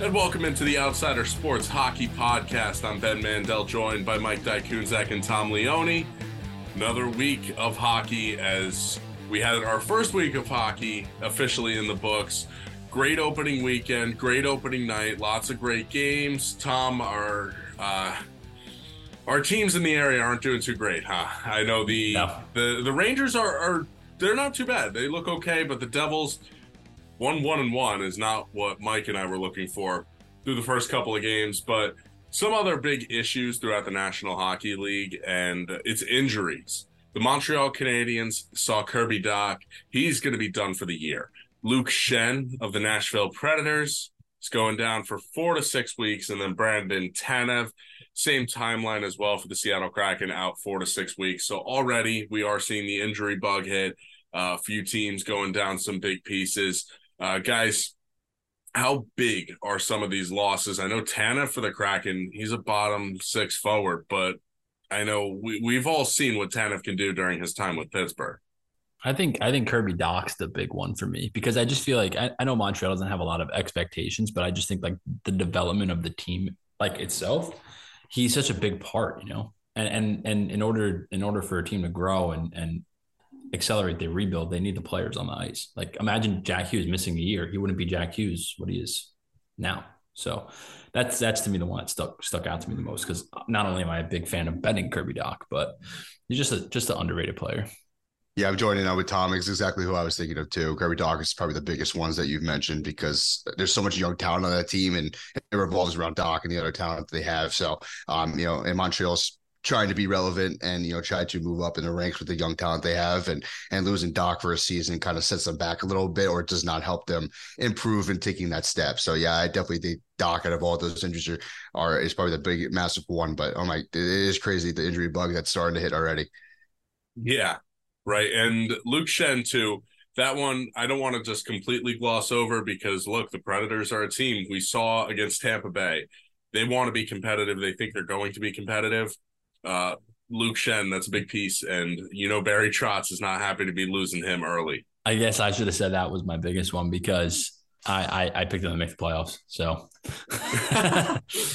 And welcome into the Outsider Sports Hockey Podcast. I'm Ben Mandel, joined by Mike Dykunzak and Tom Leone. Another week of hockey as we had our first week of hockey officially in the books. Great opening weekend, great opening night, lots of great games. Tom, our uh, our teams in the area aren't doing too great, huh? I know the no. the the Rangers are, are they're not too bad. They look okay, but the Devils one one and one is not what Mike and I were looking for through the first couple of games, but some other big issues throughout the National Hockey League and its injuries. The Montreal Canadiens saw Kirby Dach. He's going to be done for the year. Luke Schenn of the Nashville Predators is going down for four to six weeks. And then Brandon Tanev, same timeline as well for the Seattle Kraken, out four to six weeks. So already we are seeing the injury bug hit. Uh, a few teams going down some big pieces. Uh, guys, how big are some of these losses? I know Tanev for the Kraken, he's a bottom six forward, but I know we, we've all seen what Tanev can do during his time with Pittsburgh. I think I think Kirby Dach's the big one for me because I just feel like I, I know Montreal doesn't have a lot of expectations, but I just think like the development of the team like itself, he's such a big part, you know. And and and in order in order for a team to grow and and accelerate the rebuild, they need the players on the ice. Like imagine Jack Hughes missing a year. He wouldn't be Jack Hughes what he is now. So that's that's to me the one that stuck stuck out to me the most because not only am I a big fan of betting Kirby Dach, but he's just a just an underrated player. Yeah, I'm joining now with Tom. It's exactly who I was thinking of too. Kirby Dach is probably the biggest ones that you've mentioned because there's so much young talent on that team, and it revolves around Dach and the other talent they have. So, um, you know, in Montreal's trying to be relevant and you know try to move up in the ranks with the young talent they have and and losing Dach for a season kind of sets them back a little bit or does not help them improve in taking that step. So yeah, I definitely think Dach out of all those injuries are, are is probably the big massive one. But oh my, it is crazy the injury bug that's starting to hit already. Yeah, right. And Luke Schenn too. That one I don't want to just completely gloss over because look, the Predators are a team we saw against Tampa Bay. They want to be competitive. They think they're going to be competitive uh, Luke Schenn, that's a big piece. And you know, Barry Trotz is not happy to be losing him early. I guess I should have said that was my biggest one because I, I, I picked them to make the playoffs. So,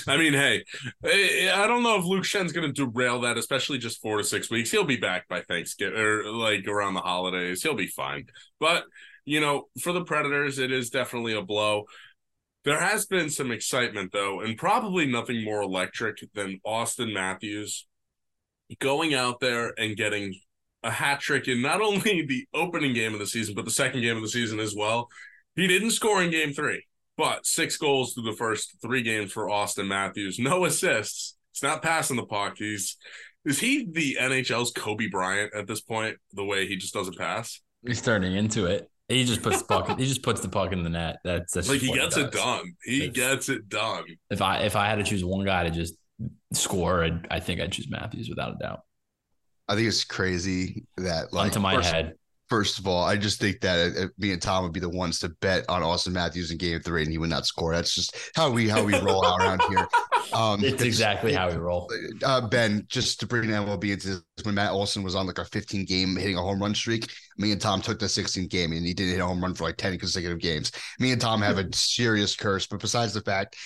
I mean, hey, I don't know if Luke Schenn's going to derail that, especially just four to six weeks. He'll be back by Thanksgiving or like around the holidays. He'll be fine. But, you know, for the Predators, it is definitely a blow. There has been some excitement, though, and probably nothing more electric than Auston Matthews going out there and getting a hat trick in not only the opening game of the season, but the second game of the season as well. He didn't score in game three, but six goals through the first three games for Auston Matthews. No assists. It's not passing the puck. He's is he the NHL's Kobe Bryant at this point? The way he just doesn't pass. He's turning into it. He just puts the puck. he just puts the puck in the net. That's, that's like he gets it done. He if, gets it done. If I if I had to choose one guy to just score, I'd, I think I'd choose Matthews without a doubt. I think it's crazy that like to my first, head. First of all, I just think that me and Tom would be the ones to bet on Auston Matthews in Game Three, and he would not score. That's just how we how we roll around here. Um, it's exactly how we roll. Uh, ben, just to bring MLB into this, when Matt Olson was on like a 15 game hitting a home run streak, me and Tom took the 16 game and he didn't hit a home run for like 10 consecutive games. Me and Tom have a serious curse, but besides the fact,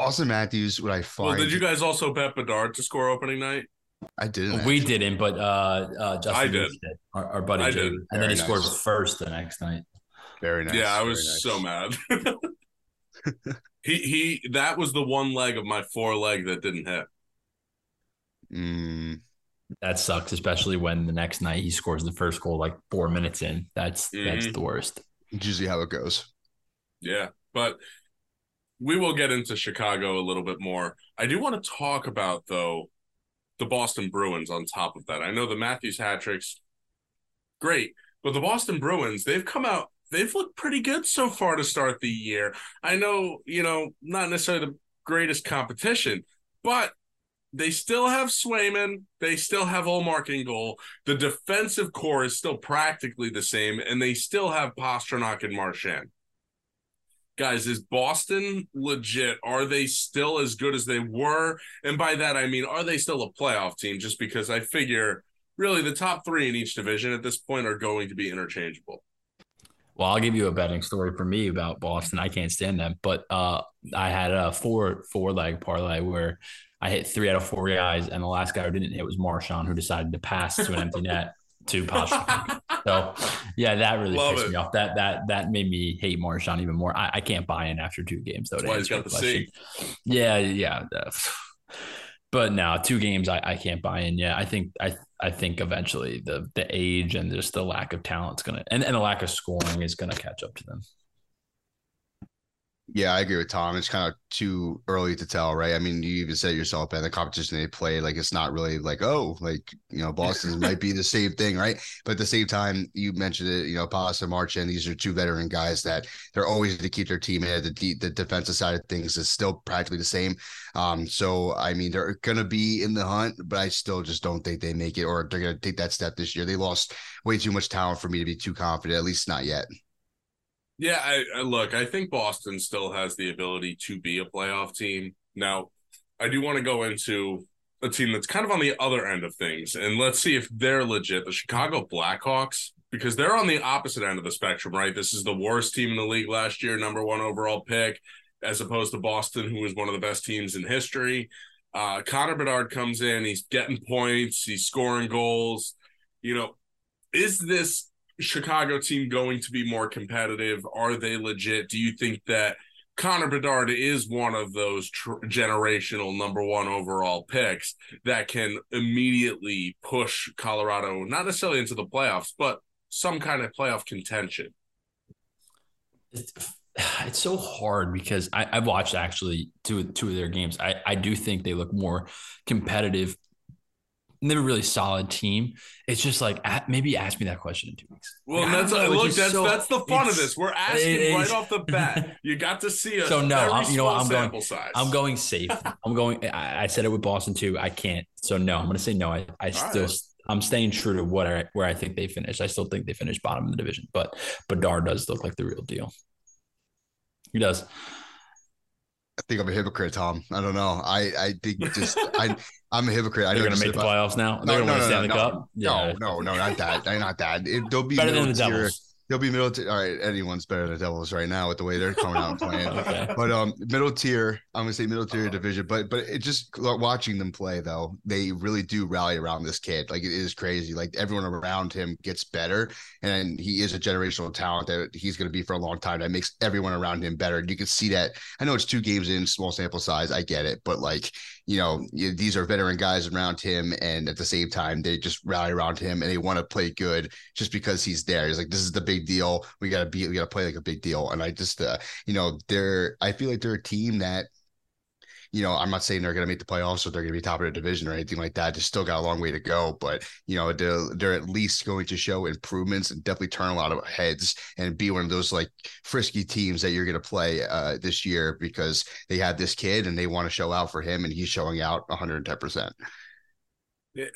Auston Matthews, what I find. Well, did you guys also bet Bedard to score opening night? I didn't. We didn't, but uh, uh, Justin I did. did. Our, our buddy I did. and then he nice. scored first the next night. Very nice. Yeah, I was nice. so mad. he he, that was the one leg of my four leg that didn't hit. Mm. That sucks, especially when the next night he scores the first goal like four minutes in. That's mm-hmm. that's the worst. usually how it goes. Yeah, but we will get into Chicago a little bit more. I do want to talk about though the Boston Bruins on top of that. I know the Matthews hat tricks, great, but the Boston Bruins, they've come out, they've looked pretty good so far to start the year. I know, you know, not necessarily the greatest competition, but they still have Swayman. They still have Ullmark in goal. The defensive core is still practically the same, and they still have Pastrnak and Marchand guys, is Boston legit? Are they still as good as they were? And by that, I mean, are they still a playoff team? Just because I figure really the top three in each division at this point are going to be interchangeable. Well, I'll give you a betting story for me about Boston. I can't stand them, but uh, I had a four four leg parlay where I hit three out of four guys, and the last guy who didn't hit was Marchand, who decided to pass to an empty net to Pastrnak. So, yeah, that really Love pissed it. me off. That that that made me hate Marchand even more. I, I can't buy in after two games though. That's why he's got the C. Yeah, yeah. But now two games, I, I can't buy in yet. I think I I think eventually the the age and just the lack of talent is gonna and, and the lack of scoring is gonna catch up to them. Yeah, I agree with Tom. It's kind of too early to tell, right? I mean, you even said yourself, and the competition they play, like it's not really like, oh, like you know, Boston might be the same thing, right? But at the same time, you mentioned it, you know, Pasta March, and these are two veteran guys that they're always to keep their team in. The the defensive side of things is still practically the same. Um, so I mean, they're gonna be in the hunt, but I still just don't think they make it, or they're gonna take that step this year. They lost way too much talent for me to be too confident, at least not yet. Yeah, I, I, look. I think Boston still has the ability to be a playoff team. Now, I do want to go into a team that's kind of on the other end of things, and let's see if they're legit. The Chicago Blackhawks, because they're on the opposite end of the spectrum, right? This is the worst team in the league last year, number one overall pick, as opposed to Boston, who was one of the best teams in history. Uh, Connor Bedard comes in, he's getting points, he's scoring goals. You know, is this Chicago team going to be more competitive? Are they legit? Do you think that Connor Bedard is one of those tr- generational number one overall picks that can immediately push Colorado, not necessarily into the playoffs, but some kind of playoff contention? It's, it's so hard because I, have watched actually two two of their games. I, I do think they look more competitive they're a really solid team. It's just like maybe ask me that question in two weeks. Well, like, that's know, look, that's so, that's the fun of this. We're asking right off the bat. You got to see us. So no, I'm, you know I'm going. Size. I'm going safe. I'm going. I, I, said it with Boston too. I can't. So no, I'm going to say no. I, I still. Right. I'm staying true to what I, where I think they finished. I still think they finished bottom of the division, but Bedard does look like the real deal. He does. I think I'm a hypocrite, Tom. I don't know. I I think just I I'm a hypocrite. I They're going to make the playoffs now. They're no, to no, no, no, Cup. Yeah. No, no, no, not that. Not that. It, they'll be better than the Devils. They'll be middle tier. All right, anyone's better than the Devils right now with the way they're coming out and playing. okay. But um, middle tier. I'm gonna say middle tier division. But but it just watching them play though, they really do rally around this kid. Like it is crazy. Like everyone around him gets better, and he is a generational talent that he's gonna be for a long time. That makes everyone around him better. You can see that. I know it's two games in, small sample size. I get it, but like you know, these are veteran guys around him, and at the same time, they just rally around him and they want to play good just because he's there. He's like, this is the big deal. We gotta be, we gotta play like a big deal. And I just, uh, you know, they're, I feel like they're a team that you know, I'm not saying they're going to make the playoffs or they're going to be top of the division or anything like that. Just still got a long way to go, but you know, they're, they're at least going to show improvements and definitely turn a lot of heads and be one of those like frisky teams that you're going to play uh, this year because they have this kid and they want to show out for him and he's showing out 110 percent.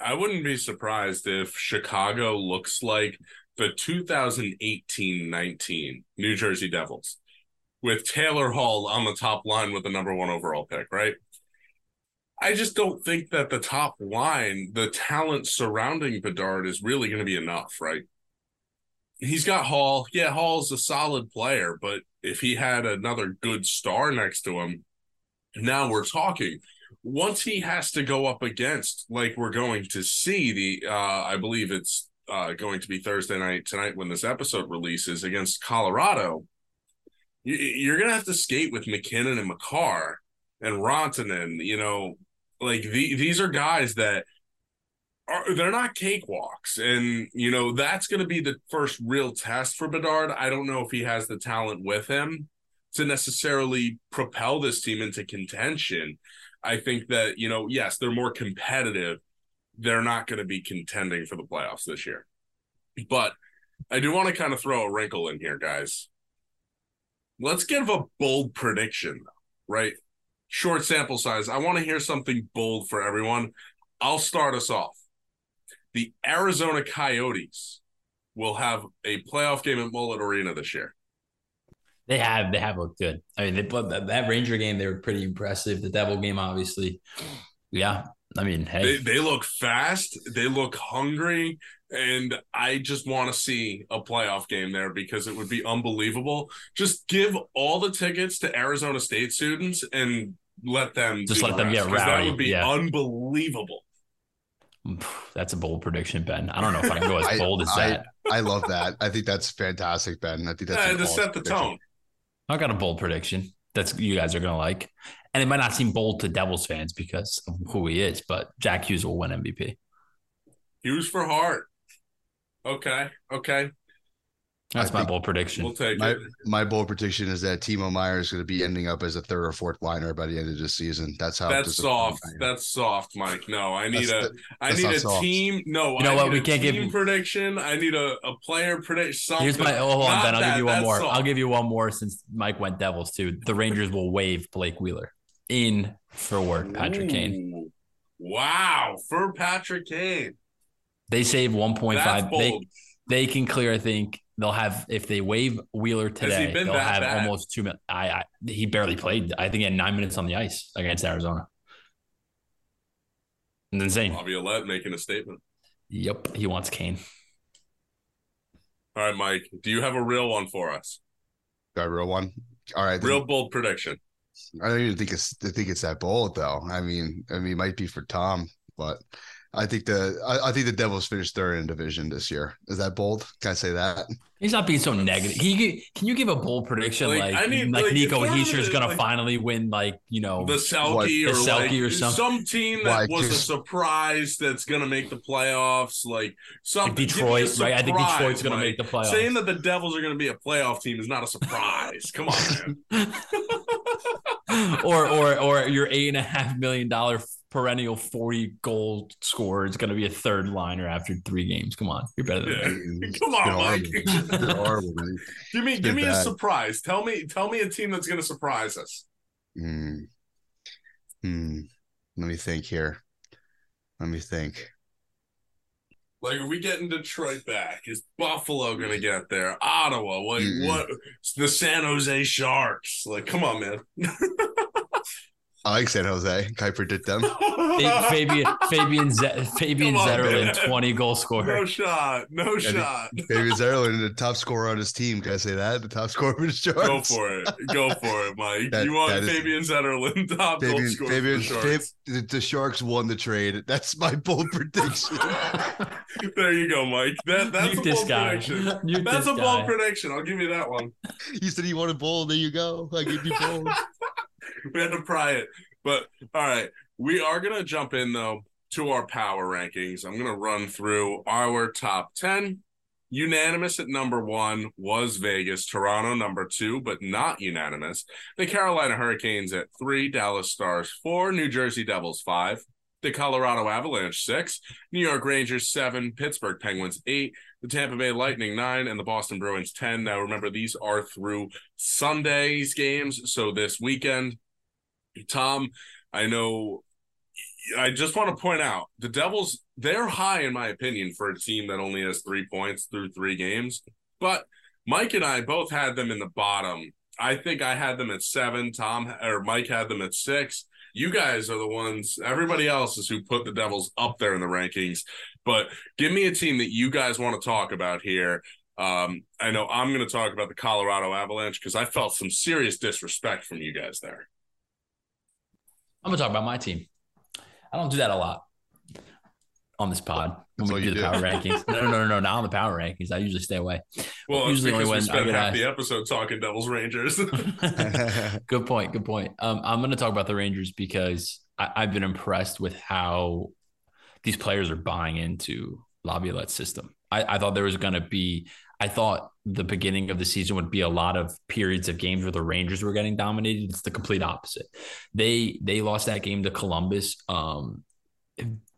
I wouldn't be surprised if Chicago looks like the 2018-19 New Jersey Devils with Taylor Hall on the top line with the number one overall pick, right? I just don't think that the top line, the talent surrounding Bedard is really going to be enough, right? He's got Hall. Yeah, Hall's a solid player, but if he had another good star next to him, now we're talking. Once he has to go up against, like we're going to see the, uh, I believe it's uh, going to be Thursday night tonight when this episode releases against Colorado you're gonna have to skate with MacKinnon and Makar and Rantanen. You know, like the, these are guys that are they're not cakewalks, and you know that's gonna be the first real test for Bedard. I don't know if he has the talent with him to necessarily propel this team into contention. I think that you know, yes, they're more competitive. They're not going to be contending for the playoffs this year, but I do want to kind of throw a wrinkle in here, guys let's give a bold prediction, right? Short sample size. I want to hear something bold for everyone. I'll start us off. The Arizona Coyotes will have a playoff game at Mullet Arena this year. They have they have looked good. I mean, they, that Ranger game they were pretty impressive. The Devil game, obviously, yeah, I mean, hey, They, they look fast. They look hungry. And I just want to see a playoff game there because it would be unbelievable. Just give all the tickets to Arizona State students and let them Just let the them get rest, 'cause That would be yeah. unbelievable. that's a bold prediction, Ben. I don't know if I can go as I- bold as I- that. I love that. I think that's fantastic, Ben. I think that's Yeah, an to awesome set the prediction. tone. I got a bold prediction that's you guys are gonna like, and it might not seem bold to Devils fans because of who he is, but Jack Hughes will win MVP. Hughes for heart. Okay. Okay. That's I my bold prediction. We'll take My it. my bold prediction is that Timo Meier is going to be ending up as a third or fourth liner by the end of the season. That's how That's soft. That's soft, Mike. No, I need That's a I that's need a soft. team. No, You know I what? need We can't give prediction. I need a, a player prediction. Something. Here's my oh, hold on, Ben. I'll that, give you one more. soft. I'll give you one more since Mike went Devils too. The Rangers will waive Blake Wheeler in for work Patrick Kane. Wow, for Patrick Kane. They save one point That's five. They they can clear. I think they'll have if they waive Wheeler today, they'll have bad? almost two minutes. I, I he barely played. I think he had nine minutes on the ice against Arizona. It's insane. Bobby Alette making a statement. Yep, he wants Kane. All right, Mike. Do you have a real one for us? Got a real one. All right, then- Real bold prediction. I don't even think it's I think it's that bold though. I mean, I mean, it might be for Tom, but I think the I, I think the Devils finished third in division this year. Is that bold? Can I say that? He's not being so negative. Can you can you give a bold prediction Like, like I need, like, like, Nico if we're gonna, gonna like- finally win like you know The Selke the or Selke like or something. some team that Why, was a surprise that's gonna make the playoffs. Like some like Detroit, right? I think Detroit's gonna make the playoffs. Saying that the Devils are going to be a playoff team is not a surprise. Come on, man. or or or your eight and a half million dollar perennial forty goal scorer is going to be a third liner after three games. Come on, you're better than that. It's Come on. Mike. Horrible, give me, give been me a surprise. Tell me, tell me a team that's going to surprise us. Hmm. Hmm. Let me think here. Let me think. Like, are we getting Detroit back? Is Buffalo going to get there? Ottawa? Like, Mm-mm. what? The San Jose Sharks? Like, come on, man. I like San Jose. Can I predict them? Fabian Fabian Z- Fabian Come on, Zetterlund, man. twenty goal scorer. No shot. No think- shot. Fabian Zerlin, the top scorer on his team. Can I say that? The top scorer for the Sharks. Go for it. Go for it, Mike. That- you want that is- Fabian Zetterlund, top goal Fabian, scorer Fabian, for the Sharks. Fab- the, the Sharks won the trade. That's my bold prediction. There you go, Mike. That that's Mute a this bold guy. prediction. Mute That's this a bold prediction. I'll give you that one. you said you wanted bold. There you go. I give you bold. We had to pry it. But all right, we are gonna jump in though to our power rankings. I'm gonna run through our top ten. Unanimous at number one was Vegas, Toronto number two, but not unanimous. The Carolina Hurricanes at three, Dallas Stars four, New Jersey Devils five, the Colorado Avalanche six, New York Rangers seven, Pittsburgh Penguins eight, the Tampa Bay Lightning nine, and the Boston Bruins 10. Now, remember, these are through Sunday's games. So this weekend, Tom, I know I just want to point out the Devils, they're high, in my opinion, for a team that only has three points through three games. But Mike and I both had them in the bottom. I think I had them at seven. Tom or Mike had them at six. You guys are the ones, everybody else is who put the Devils up there in the rankings. But give me a team that you guys want to talk about here. Um, I know I'm going to talk about the Colorado Avalanche because I felt some serious disrespect from you guys there. I'm gonna talk about my team. I don't do that a lot on this pod when That's we do the do. power rankings. No, no, no, no, not on the power rankings. I usually stay away. Well, Usually only because we when I half asked. the episode talking Devils Rangers. good point. Good point. Um, I'm going to talk about the Rangers because I, I've been impressed with how these players are buying into Laviolette's system. I, I thought there was going to be, I thought the beginning of the season would be a lot of periods of games where the Rangers were getting dominated. It's the complete opposite. They they lost that game to Columbus. Um,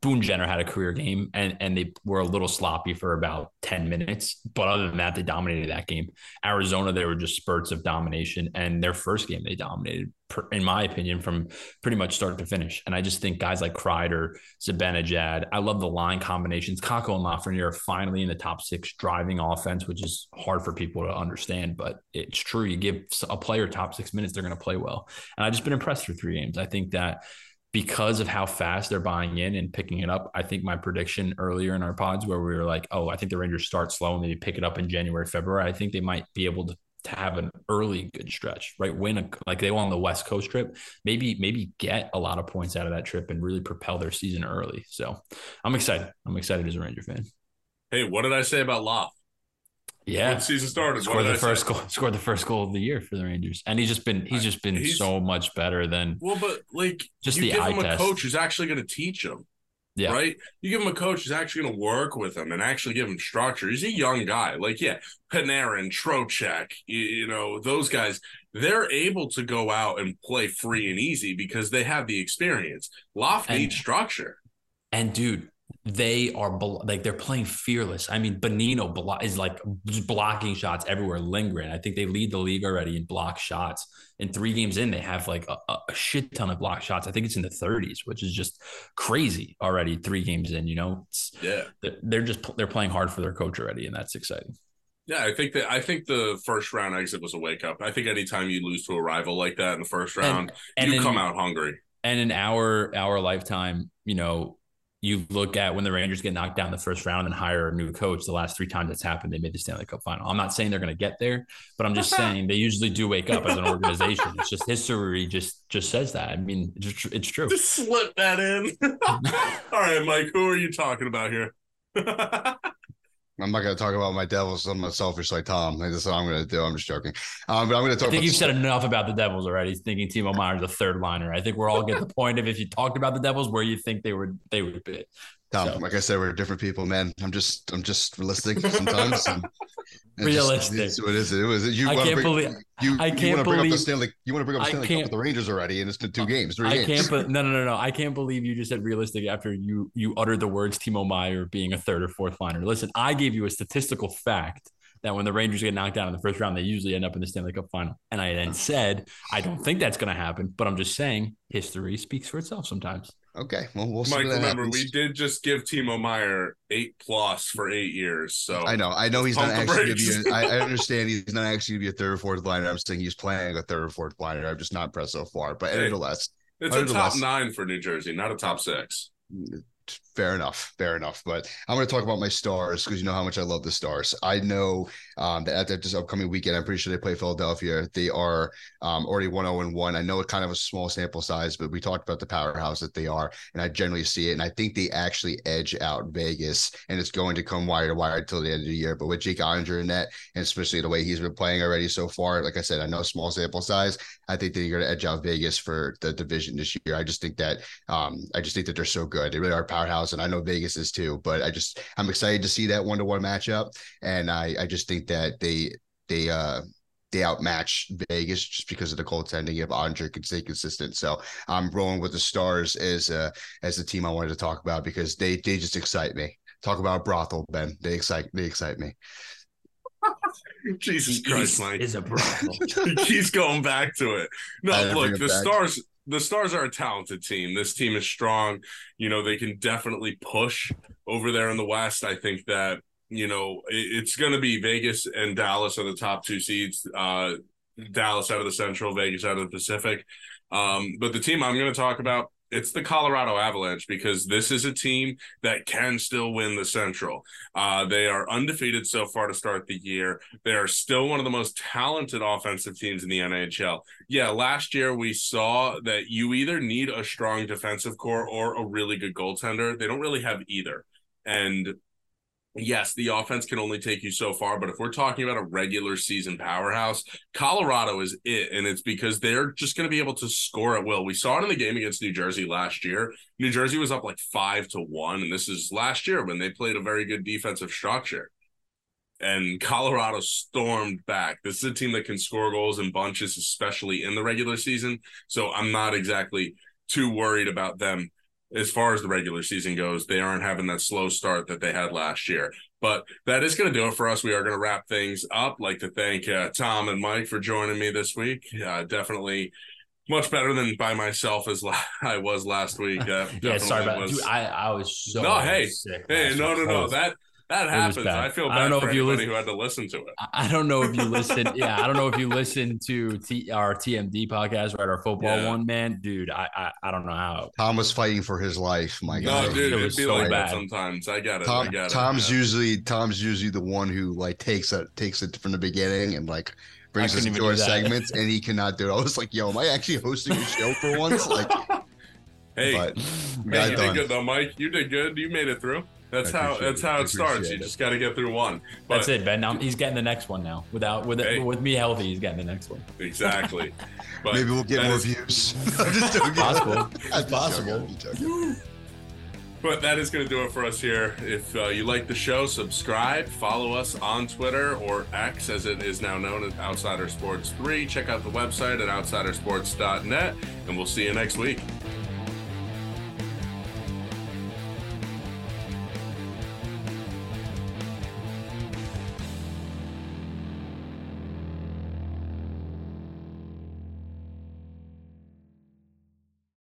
Boone Jenner had a career game and and they were a little sloppy for about 10 minutes. But other than that, they dominated that game. Arizona, there were just spurts of domination. And their first game, they dominated, in my opinion, from pretty much start to finish. And I just think guys like Kreider, Zibanejad, I love the line combinations. Kakko and Lafreniere are finally in the top six driving offense, which is hard for people to understand, but it's true. You give a player top six minutes, they're going to play well. And I've just been impressed for three games. I think that because of how fast they're buying in and picking it up. I think my prediction earlier in our pods where we were like, oh, I think the Rangers start slow and maybe pick it up in January, February. I think they might be able to, to have an early good stretch, right? Win a, like they won the West Coast trip, maybe maybe get a lot of points out of that trip and really propel their season early. So I'm excited. I'm excited as a Ranger fan. Hey, what did I say about Loft? Yeah, when season started. Scored the first goal. Scored the first goal of the year for the Rangers, and he's just been he's just been he's, so much better than. Well, but like just the give eye him test. a coach who's actually going to teach him. Yeah. Right. You give him a coach who's actually going to work with him and actually give him structure. He's a young guy. Like, yeah, Panarin, Trocheck, you, you know, those guys, they're able to go out and play free and easy because they have the experience. Loft needs structure. And dude, they are like they're playing fearless. I mean, Bonino is like blocking shots everywhere. Lindgren, I think they lead the league already in block shots. In three games in, they have like a, a, shit ton of block shots. I think it's in the 30s, which is just crazy already. Three games in, you know, it's, yeah, they're just they're playing hard for their coach already, and that's exciting. Yeah, I think that I think the first round exit was a wake up. I think anytime you lose to a rival like that in the first round, and, and you in, come out hungry. And in our our lifetime, you know, you look at when the Rangers get knocked down the first round and hire a new coach, the last three times it's happened, they made the Stanley Cup final. I'm not saying they're going to get there, but I'm just saying they usually do wake up as an organization. it's just history just just says that. I mean, it's, it's true. Just slip that in. All right, Mike, who are you talking about here? I'm not going to talk about my Devils. I'm not selfish like Tom. That's what I'm going to do. I'm just joking. Um, but I'm going to talk. I think you've said enough about the Devils already. Thinking Timo Meier's a third liner. I think we're all get the point of if you talked about the Devils, where you think they would they would be. Tom, so. like I said, we're different people, man. I'm just I'm just realistic sometimes. and, and realistic. Just, what is it? It was you. I can't bring, believe. You, I can't want to bring up the Stanley. You want to bring up the Stanley Cup with the Rangers already, and it's been two games, three I games. can't. But no, no, no, no. I can't believe you just said realistic after you you uttered the words Timo Meier being a third or fourth liner. Listen, I gave you a statistical fact that when the Rangers get knocked out in the first round, they usually end up in the Stanley Cup final. And I then said, I don't think that's going to happen, but I'm just saying history speaks for itself sometimes. Okay, well, we'll Mike, remember happens. we did just give Timo Meier eight plus for eight years. So I know, I know he's not actually give you. I, I understand he's not actually give you a third or fourth liner. I'm saying he's playing a third or fourth liner. I'm just not impressed so far. But hey, nevertheless, it's a top nine for New Jersey, not a top six. Fair enough fair enough but i'm going to talk about my stars because you know how much i love the stars i know um, that at this upcoming weekend i'm pretty sure they play philadelphia. They are um, already 1-0 and 1 i know it's kind of a small sample size but we talked about the powerhouse that they are and i generally see it and i think they actually edge out vegas and it's going to come wire to wire until the end of the year. But with jake Oettinger in that and especially the way he's been playing already so far like i said i know small sample size. I think they're going to edge out vegas for the division this year. I just think that um, i just think that they're so good. They really are powerhouse and I know Vegas is too. But I just I'm excited to see that one to one matchup, and I I just think that they they uh they outmatch Vegas just because of the goaltending if Andre can stay consistent. So I'm rolling with the Stars as uh, as the team I wanted to talk about because they they just excite me. Talk about brothel, Ben. They excite they excite me. Jesus Christ, Mike is a brothel. He's going back to it. No, look, the back. Stars the Stars are a talented team. This team is strong. You know, they can definitely push over there in the West. I think that, you know, it's going to be Vegas and Dallas are the top two seeds. Uh, Dallas out of the Central, Vegas out of the Pacific. Um, but the team I'm going to talk about it's the Colorado Avalanche because this is a team that can still win the Central. Uh, they are undefeated so far to start the year. They are still one of the most talented offensive teams in the NHL. Yeah, last year we saw that you either need a strong defensive core or a really good goaltender. They don't really have either. And yes, the offense can only take you so far, but if we're talking about a regular season powerhouse, Colorado is it. And it's because they're just going to be able to score at will. We saw it in the game against New Jersey last year. New Jersey was up like five to one. And this is last year when they played a very good defensive structure. And Colorado stormed back. This is a team that can score goals in bunches, especially in the regular season. So I'm not exactly too worried about them as far as the regular season goes, they aren't having that slow start that they had last year. But that is going to do it for us. We are going to wrap things up. like to thank uh, Tom and Mike for joining me this week. Uh, definitely much better than by myself as la- I was last week. Uh, yeah, sorry about was... Dude, I, I was so no. Hey, hey, no, no, no. That That happens. bad. I feel bad I don't know for if you anybody listen- who had to listen to it. I- I don't know if you listen. Yeah, I don't know if you listen to T, our TMD podcast, right? Our football Yeah. one, man, dude. I, I I don't know how. Tom was fighting for his life. My No, God. dude, It it'd was be so like that bad. sometimes. I get it. I Tom, get it. Tom's yeah. usually Tom's usually the one who like takes it takes it from the beginning and like brings us couldn't into our segments, and he cannot do it. I was like, "Yo, am I actually hosting a show for once?" Like, Hey, but hey, you it did good though, Mike. You did good. You made it through. That's how. That's how I it starts. appreciate You just got to get through one. But That's it, Ben. Now he's getting the next one now. Without with Hey. with me healthy, he's getting the next one. Exactly. But maybe we'll get more is- views. I'm just joking. Possible. I'm It's just possible. joking. I'm just joking. But that is going to do it for us here. If uh, you like the show, subscribe, follow us on Twitter or X, as it is now known as Outsider Sports 3. Check out the website at outsidersports.net, and we'll see you next week.